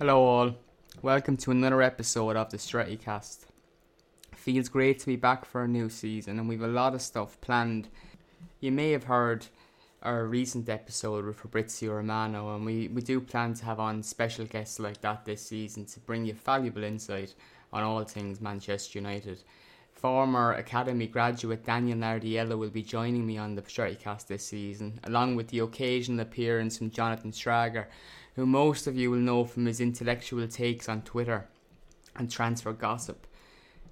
Hello, all. Welcome to another episode of the Strettycast. Feels great to be back for a new season, and we've a lot of stuff planned. You may have heard our recent episode with Fabrizio Romano, and we, we do plan to have on special guests like that this season to bring you valuable insight on all things Manchester United. Former Academy graduate Daniel Nardiello will be joining me on the Strettycast this season, along with the occasional appearance from Jonathan Strager who most of you will know from his intellectual takes on Twitter and transfer gossip.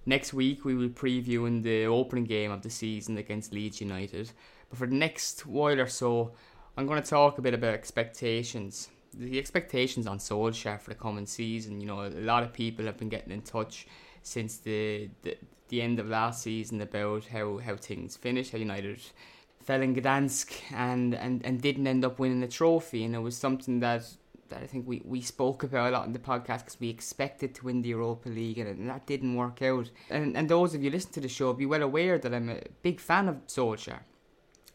Next week, we will preview in the opening game of the season against Leeds United. But for the next while or so, I'm going to talk a bit about expectations. The expectations on Solskjaer for the coming season. You know, a lot of people have been getting in touch since the, the, the end of last season about how, how things finished, how United fell in Gdansk and, and, and didn't end up winning the trophy. And it was something that that I think we, we spoke about a lot in the podcast because we expected to win the Europa League and, and, that didn't work out. And and those of you listen to the show be well aware that I'm a big fan of Solskjaer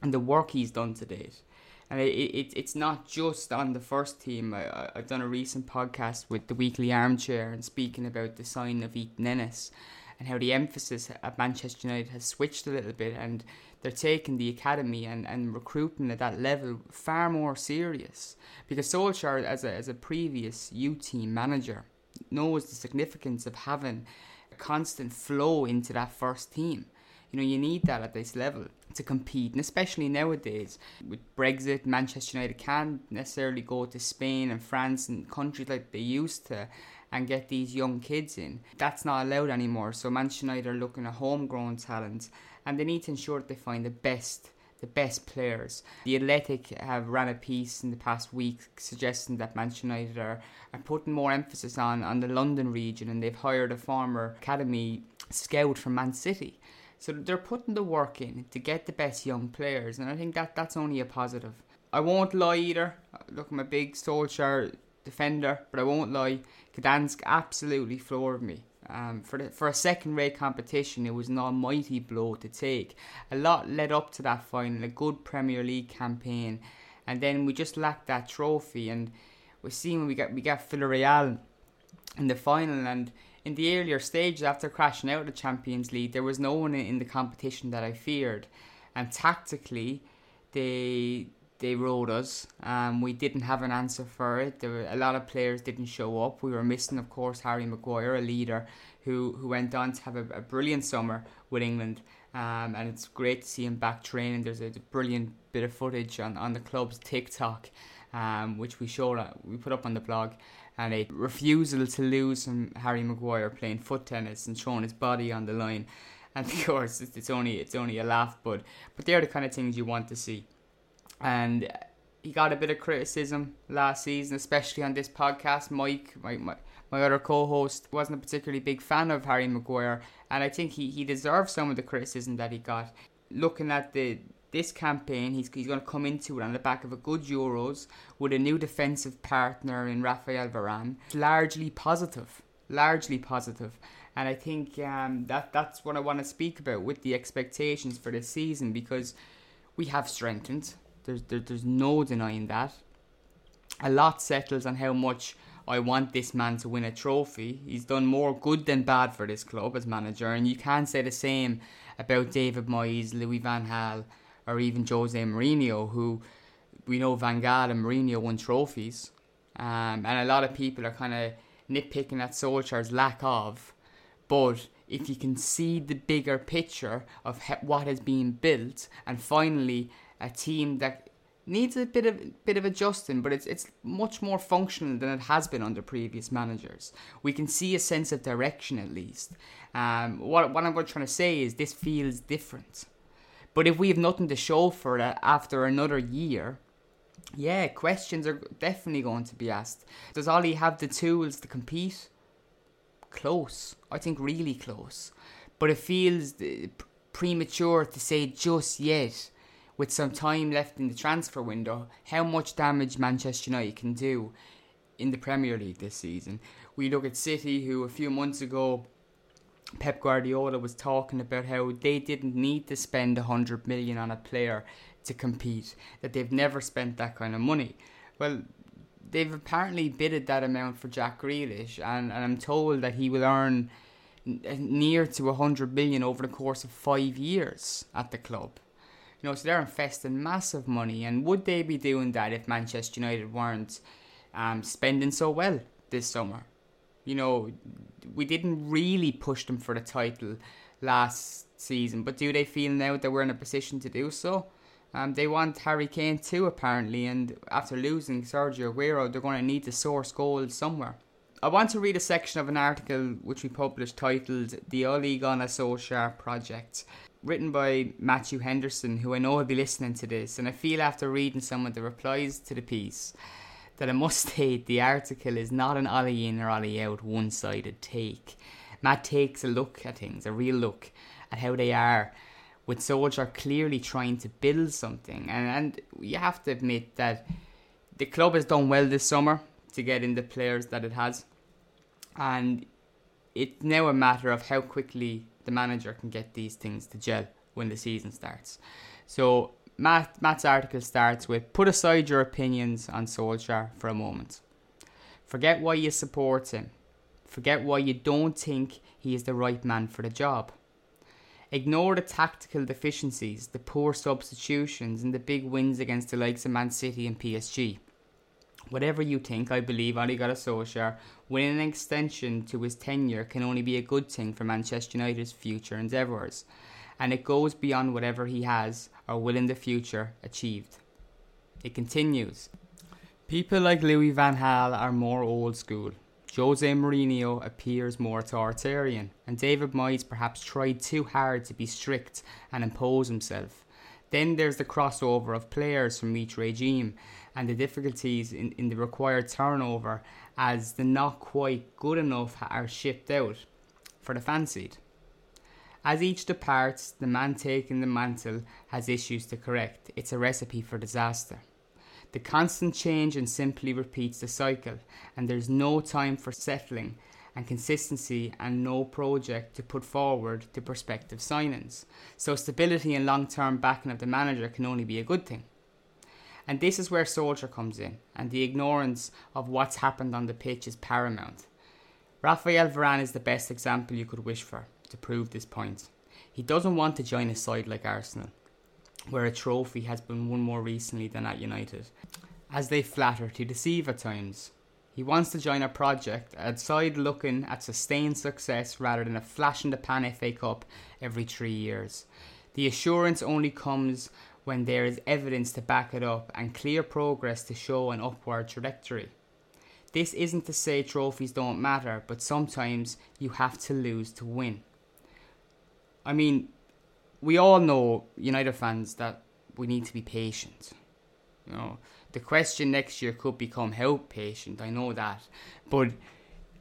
and the work he's done to date. And it, it it's not just on the first team. I, I've done a recent podcast with the Weekly Armchair and speaking about the sign of Ethan Ennis and how the emphasis at Manchester United has switched a little bit and they're taking the academy and, and recruiting at that level far more serious. Because Solskjaer, as a, as a previous U team manager, knows the significance of having a constant flow into that first team. You know, you need that at this level to compete, and especially nowadays with Brexit, Manchester United can't necessarily go to Spain and France and countries like they used to and get these young kids in. That's not allowed anymore. So Manchester United are looking at homegrown talent and they need to ensure that they find the best the best players. The Athletic have ran a piece in the past week suggesting that Manchester United are, are putting more emphasis on, on the London region and they've hired a former academy scout from Man City. So they're putting the work in to get the best young players and I think that that's only a positive. I won't lie either. Look, I'm a big Solskjaer defender, but I won't lie. Gdansk absolutely floored me. Um, for the, for a second rate competition, it was an almighty blow to take. A lot led up to that final, a good Premier League campaign, and then we just lacked that trophy. And we see when we got we got Villarreal in the final, and in the earlier stages after crashing out of the Champions League, there was no one in the competition that I feared, and tactically, they they rode us. Um, we didn't have an answer for it. There were a lot of players didn't show up. We were missing, of course, Harry Maguire, a leader who who went on to have a, a brilliant summer with England. Um, and it's great to see him back training. There's a, a brilliant bit of footage on, on the club's TikTok, um, which we showed uh, we put up on the blog, and a refusal to lose from Harry Maguire playing foot tennis and throwing his body on the line. And of course, it's, it's only it's only a laugh, but but they're the kind of things you want to see and he got a bit of criticism last season, especially on this podcast. Mike, my, my, my other co host, wasn't a particularly big fan of Harry Maguire, and I think he, he deserves some of the criticism that he got. Looking at the this campaign, he's, he's going to come into it on the back of a good Euros with a new defensive partner in Raphael Varane. Largely positive, largely positive. And I think um, that that's what I want to speak about with the expectations for this season because we have strengthened there's there, there's no denying that. A lot settles on how much I want this man to win a trophy. He's done more good than bad for this club as manager, and you can't say the same about David Moyes, Louis Van Gaal, or even Jose Mourinho, who we know Van Gaal and Mourinho won trophies, um, and a lot of people are kind of nitpicking at Solskjaer's lack of. But if you can see the bigger picture of what has been built, and finally a team that needs a bit of bit of adjusting, but it's it's much more functional than it has been under previous managers. We can see a sense of direction at least. Um, what what I'm trying to say is this feels different. But if we have nothing to show for it after another year, yeah, questions are definitely going to be asked. Does Ole have the tools to compete? Close, I think, really close. But it feels uh, premature to say just yet with some time left in the transfer window, how much damage Manchester United can do in the Premier League this season. We look at City, who a few months ago, Pep Guardiola was talking about how they didn't need to spend 100 million on a player to compete, that they've never spent that kind of money. Well, they've apparently bidded that amount for Jack Grealish, and, and I'm told that he will earn near to 100 million over the course of five years at the club. You know, so they're investing massive money. And would they be doing that if Manchester United weren't um, spending so well this summer? You know, we didn't really push them for the title last season, but do they feel now that we're in a position to do so? Um, they want Harry Kane too, apparently, and after losing Sergio Aguero, they're going to need to source goals somewhere. I want to read a section of an article which we published titled The Ole Gunnar Solskjaer Project written by Matthew Henderson, who I know will be listening to this, and I feel after reading some of the replies to the piece that I must state the article is not an Ole in or Ole out one sided take. Matt takes a look at things, a real look at how they are, with Solskjaer clearly trying to build something. And, and you have to admit that the club has done well this summer to get in the players that it has. And it's now a matter of how quickly the manager can get these things to gel when the season starts. So Matt, Matt's article starts with put aside your opinions on Solskjaer for a moment. Forget why you support him. Forget why you don't think he is the right man for the job. Ignore the tactical deficiencies, the poor substitutions, and the big wins against the likes of Man City and PSG. Whatever you think, I believe Gunnar Solskjaer winning an extension to his tenure can only be a good thing for Manchester United's future endeavours, and it goes beyond whatever he has or will in the future achieved. It continues. People like Louis van Gaal are more old school. Jose Mourinho appears more authoritarian, and David Moyes perhaps tried too hard to be strict and impose himself. Then there's the crossover of players from each regime, and the difficulties in, in the required turnover as the not quite good enough are shipped out for the fancied. As each departs, the man taking the mantle has issues to correct. It's a recipe for disaster. The constant change and simply repeats the cycle, and there's no time for settling and consistency and no project to put forward to prospective signings. So, stability and long term backing of the manager can only be a good thing. And this is where Solskjaer comes in, and the ignorance of what's happened on the pitch is paramount. Raphael Varane is the best example you could wish for to prove this point. He doesn't want to join a side like Arsenal, where a trophy has been won more recently than at United, as they flatter to deceive at times. He wants to join a project, outside looking at sustained success rather than a flash in the pan FA Cup every three years. The assurance only comes when there is evidence to back it up and clear progress to show an upward trajectory. This isn't to say trophies don't matter, but sometimes you have to lose to win. I mean, we all know, United fans, that we need to be patient. You know, the question next year could become how patient, I know that. But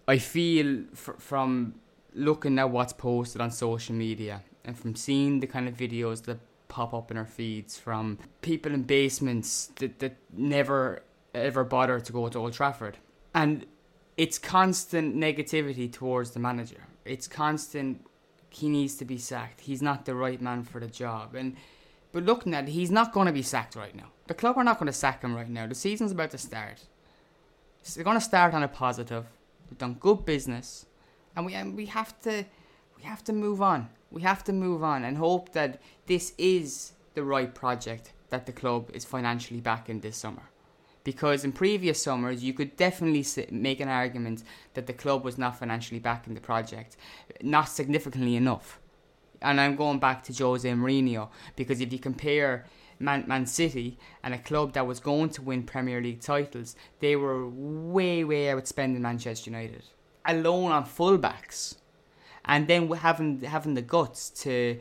I feel from looking at what's posted on social media and from seeing the kind of videos that pop up in our feeds from people in basements that, that never ever bother to go to Old Trafford. And it's constant negativity towards the manager. It's constant he needs to be sacked. He's not the right man for the job. And but looking at it, he's not going to be sacked right now. The club are not going to sack him right now. The season's about to start. So They're going to start on a positive. We've done good business, and we and we have to we have to move on. We have to move on and hope that this is the right project that the club is financially backing this summer. Because in previous summers, you could definitely make an argument that the club was not financially backing the project, not significantly enough. And I'm going back to Jose Mourinho because if you compare Man, Man City and a club that was going to win Premier League titles, they were way, way outspending Manchester United. Alone on fullbacks. And then having having the guts to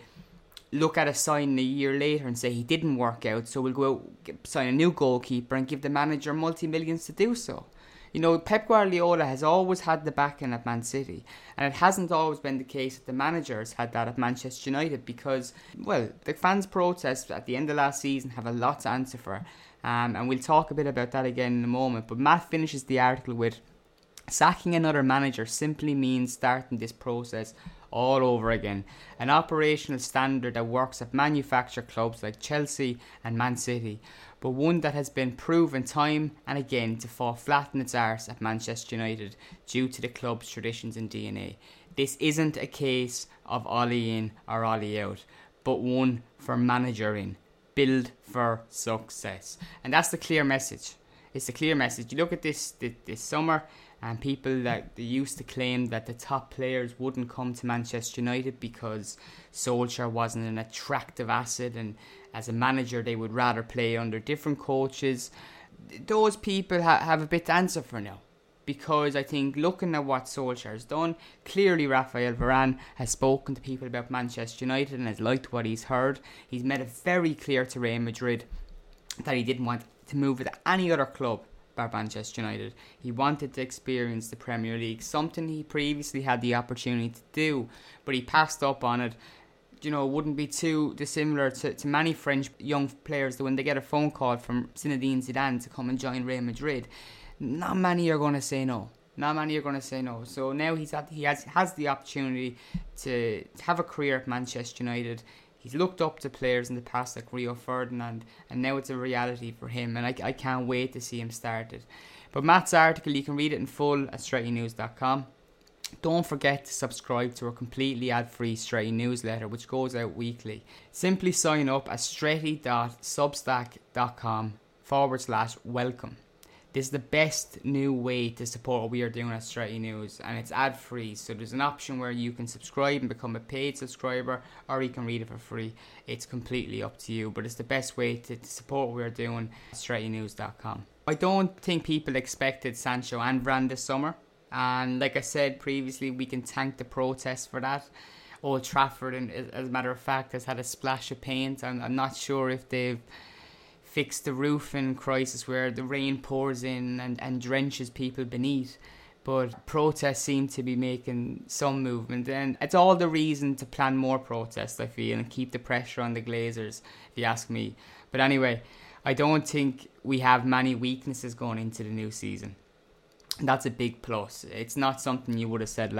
look at a sign a year later and say he didn't work out, so we'll go out, sign a new goalkeeper and give the manager multi millions to do so. You know, Pep Guardiola has always had the backing at Man City, and it hasn't always been the case that the managers had that at Manchester United because, well, the fans' protests at the end of last season have a lot to answer for, um, and we'll talk a bit about that again in a moment. But Matt finishes the article with sacking another manager simply means starting this process all over again. An operational standard that works at manufactured clubs like Chelsea and Man City, but one that has been proven time and again to fall flat in its arse at Manchester United due to the club's traditions and DNA. This isn't a case of Ole in or Ole out, but one for manager in. Build for success. And that's the clear message. It's a clear message. You look at this this, this summer, and people that they used to claim that the top players wouldn't come to Manchester United because Solskjaer wasn't an attractive asset and as a manager they would rather play under different coaches. Those people ha- have a bit to answer for now. Because I think looking at what Solskjaer has done, clearly Raphael Varane has spoken to people about Manchester United and has liked what he's heard. He's made it very clear to Real Madrid that he didn't want to move with any other club bar Manchester United. He wanted to experience the Premier League, something he previously had the opportunity to do, but he passed up on it. You know, wouldn't be too dissimilar to, to many French young players that when they get a phone call from Zinedine Zidane to come and join Real Madrid, not many are going to say no. Not many are going to say no. So now he's at, he has has the opportunity to, to have a career at Manchester United he's looked up to players in the past like Rio Ferdinand, and now it's a reality for him, and I, I can't wait to see him started. But Matt's article, you can read it in full at strettynews.com. Don't forget to subscribe to our completely ad free Stretty newsletter, which goes out weekly. Simply sign up at stretty.substack.com forward slash welcome. This is the best new way to support what we are doing at Stretty News, and it's ad free. So there's an option where you can subscribe and become a paid subscriber, or you can read it for free. It's completely up to you, but it's the best way to, to support what we're doing at StrettyNews.com. I don't think people expected Sancho and Varane this summer, and like I said previously, we can thank the protests for that. Old Trafford, and as a matter of fact, has had a splash of paint. I'm, I'm not sure if they've fix the roofing crisis where the rain pours in and, and drenches people beneath. But protests seem to be making some movement, and it's all the reason to plan more protests, I feel, and keep the pressure on the Glazers, if you ask me. But anyway, I don't think we have many weaknesses going into the new season. That's a big plus. It's not something you would have said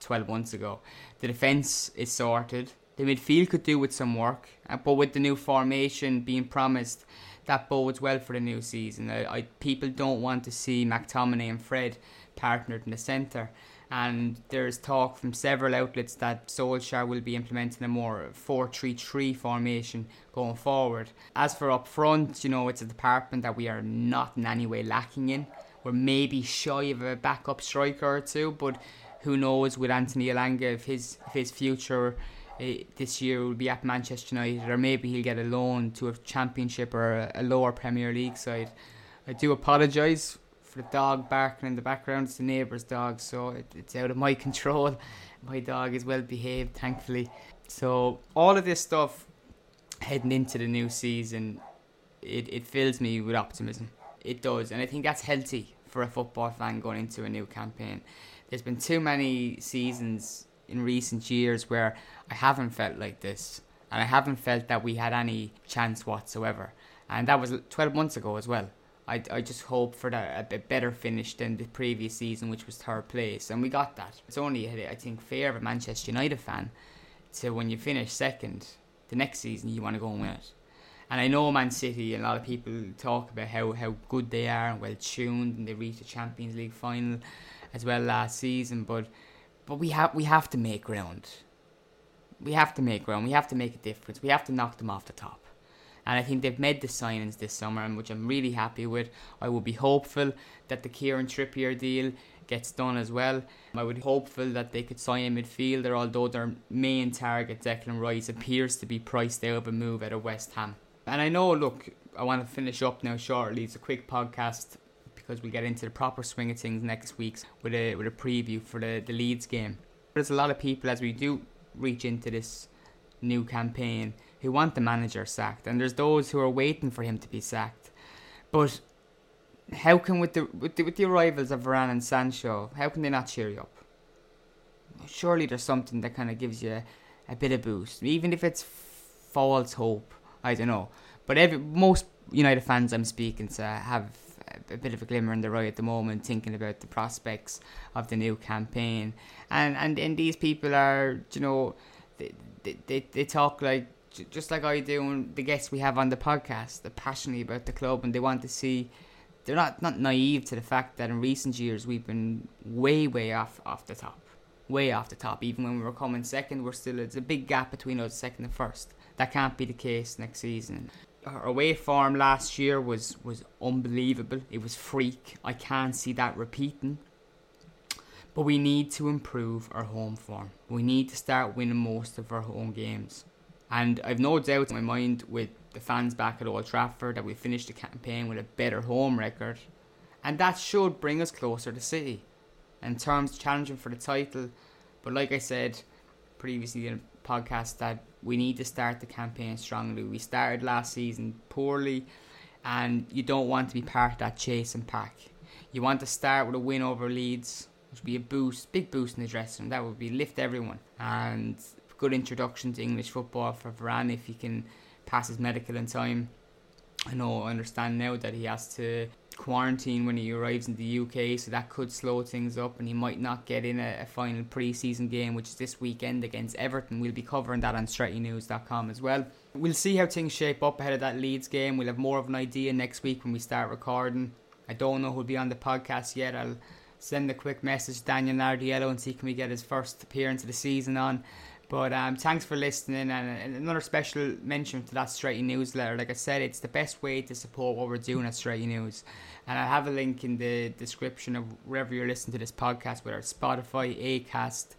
12 months ago. The defence is sorted. The midfield could do with some work, uh, but with the new formation being promised, that bodes well for the new season. I, I, people don't want to see McTominay and Fred partnered in the centre. And there's talk from several outlets that Solskjaer will be implementing a more 4 3 3 formation going forward. As for up front, you know, it's a department that we are not in any way lacking in. We're maybe shy of a backup striker or two, but who knows with Anthony Elanga if his, if his future uh, this year will be at Manchester United, or maybe he'll get a loan to a Championship or a, lower Premier League side. I do apologise for the dog barking in the background. It's the neighbour's dog, so it, it's out of my control. My dog is well behaved, thankfully. So all of this stuff heading into the new season, it, it fills me with optimism. It does, and I think that's healthy for a football fan going into a new campaign. There's been too many seasons in recent years where I haven't felt like this, and I haven't felt that we had any chance whatsoever. And that was 12 months ago as well. I, I just hope for that, a better finish than the previous season, which was third place, and we got that. It's only, I think, fair of a Manchester United fan to when you finish second, the next season you want to go and win it. And I know Man City, and a lot of people talk about how, how good they are and well tuned, and they reached the Champions League final as well last season. But but we have we have to make ground. We have to make ground. We have to make a difference. We have to knock them off the top. And I think they've made the signings this summer, which I'm really happy with. I will be hopeful that the Kieran Trippier deal gets done as well. I would be hopeful that they could sign a midfielder, although their main target, Declan Rice, appears to be priced out of a move at of West Ham. And I know, look, I want to finish up now shortly. It's a quick podcast because we get into the proper swing of things next week with a with a preview for the, the Leeds game. There's a lot of people as we do reach into this new campaign who want the manager sacked, and there's those who are waiting for him to be sacked. But how can with the with the, with the arrivals of Varane and Sancho, how can they not cheer you up? Surely there's something that kind of gives you a, bit of boost, even if it's false hope. I don't know, but every most United fans I'm speaking to have a bit of a glimmer in the eye at the moment, thinking about the prospects of the new campaign, and and and these people are, you know, they they, they, talk like just like I do, and the guests we have on the podcast, they're passionate about the club and they want to see they're not, not naive to the fact that in recent years we've been way, way off off the top. Way off the top. Even when we were coming second, we're still it's a big gap between us second and first. That can't be the case next season. Our away form last year was was unbelievable. It was freak. I can't see that repeating. But we need to improve our home form. We need to start winning most of our home games. And I've no doubt in my mind with the fans back at Old Trafford that we finished the campaign with a better home record. And that should bring us closer to City in terms of challenging for the title. But like I said previously in a podcast, that we need to start the campaign strongly. We started last season poorly, and you don't want to be part of that chase and pack. You want to start with a win over Leeds, which would be a boost, big boost in the dressing room. That would be lift everyone and good introduction to English football for Varane if he can pass his medical in time. I know, I understand now that he has to quarantine when he arrives in the UK, so that could slow things up, and he might not get in a, a final pre-season game, which is this weekend against Everton. We'll be covering that on StrettyNews.com as well. We'll see how things shape up ahead of that Leeds game. We'll have more of an idea next week when we start recording. I don't know who'll be on the podcast yet. I'll send a quick message to Daniel Nardiello and see can we get his first appearance of the season on. But um, thanks for listening, and another special mention to that Stretty newsletter. Like I said, it's the best way to support what we're doing at Stretty News, and I have a link in the description of wherever you're listening to this podcast, whether it's Spotify, Acast,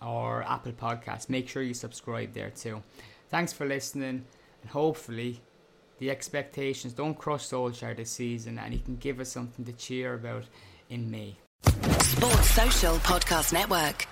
or Apple Podcasts. Make sure you subscribe there too. Thanks for listening, and hopefully, the expectations don't crush Solskjaer this season, and he can give us something to cheer about in May. Sports Social Podcast Network.